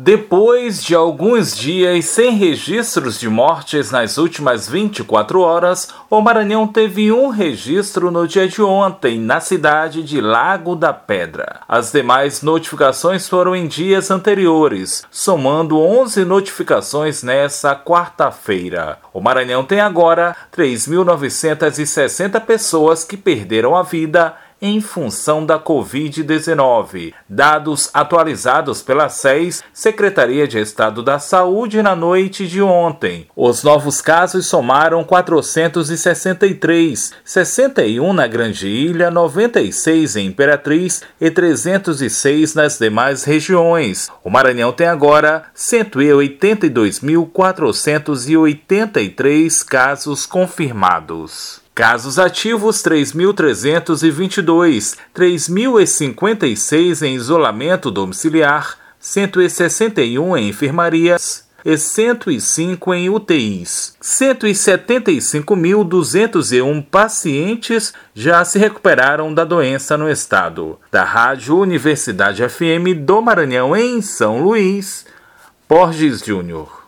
Depois de alguns dias sem registros de mortes nas últimas 24 horas, o Maranhão teve um registro no dia de ontem, na cidade de Lago da Pedra. As demais notificações foram em dias anteriores, somando 11 notificações nessa quarta-feira. O Maranhão tem agora 3.960 pessoas que perderam a vida em função da Covid-19. Dados atualizados pela SES, Secretaria de Estado da Saúde, na noite de ontem. Os novos casos somaram 463, 61 na Grande Ilha, 96 em Imperatriz e 306 nas demais regiões. O Maranhão tem agora 182.483 casos confirmados. Casos ativos 3.322, 3.056 em isolamento domiciliar, 161 em enfermarias e 105 em UTIs. 175.201 pacientes já se recuperaram da doença no estado. Da Rádio Universidade FM do Maranhão em São Luís, Borges Júnior.